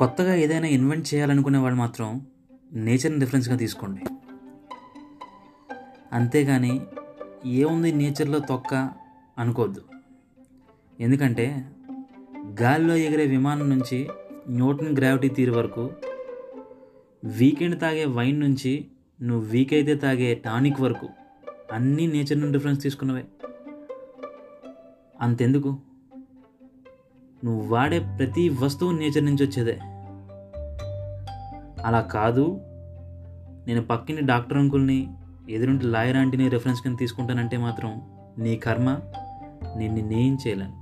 కొత్తగా ఏదైనా ఇన్వెంట్ చేయాలనుకునే వాళ్ళు మాత్రం నేచర్ని రిఫరెన్స్గా తీసుకోండి. అంతేగాని ఏముంది నేచర్లో తొక్క అనుకోవద్దు. ఎందుకంటే గాలిలో ఎగిరే విమానం నుంచి న్యూటన్ గ్రావిటీ తీరు వరకు వీకెండ్ తాగే వైన్ నుంచి నువ్వు వీక్ అయితే తాగే టానిక్ వరకు అన్నీ నేచర్ నుండి రిఫరెన్స్ తీసుకున్నవే. అంతెందుకు? నువ్వు వాడే ప్రతి వస్తువు నేచర్ నుంచి వచ్చేదే. అలా కాదు. నేను పక్కిని డాక్టర్ అంకుల్ని ఎదురుంటి లాయర్ ఆంటీని రెఫరెన్స్ కింద తీసుకుంటానంటే మాత్రం నీ కర్మ నేను నిన్నేం చేయలేను.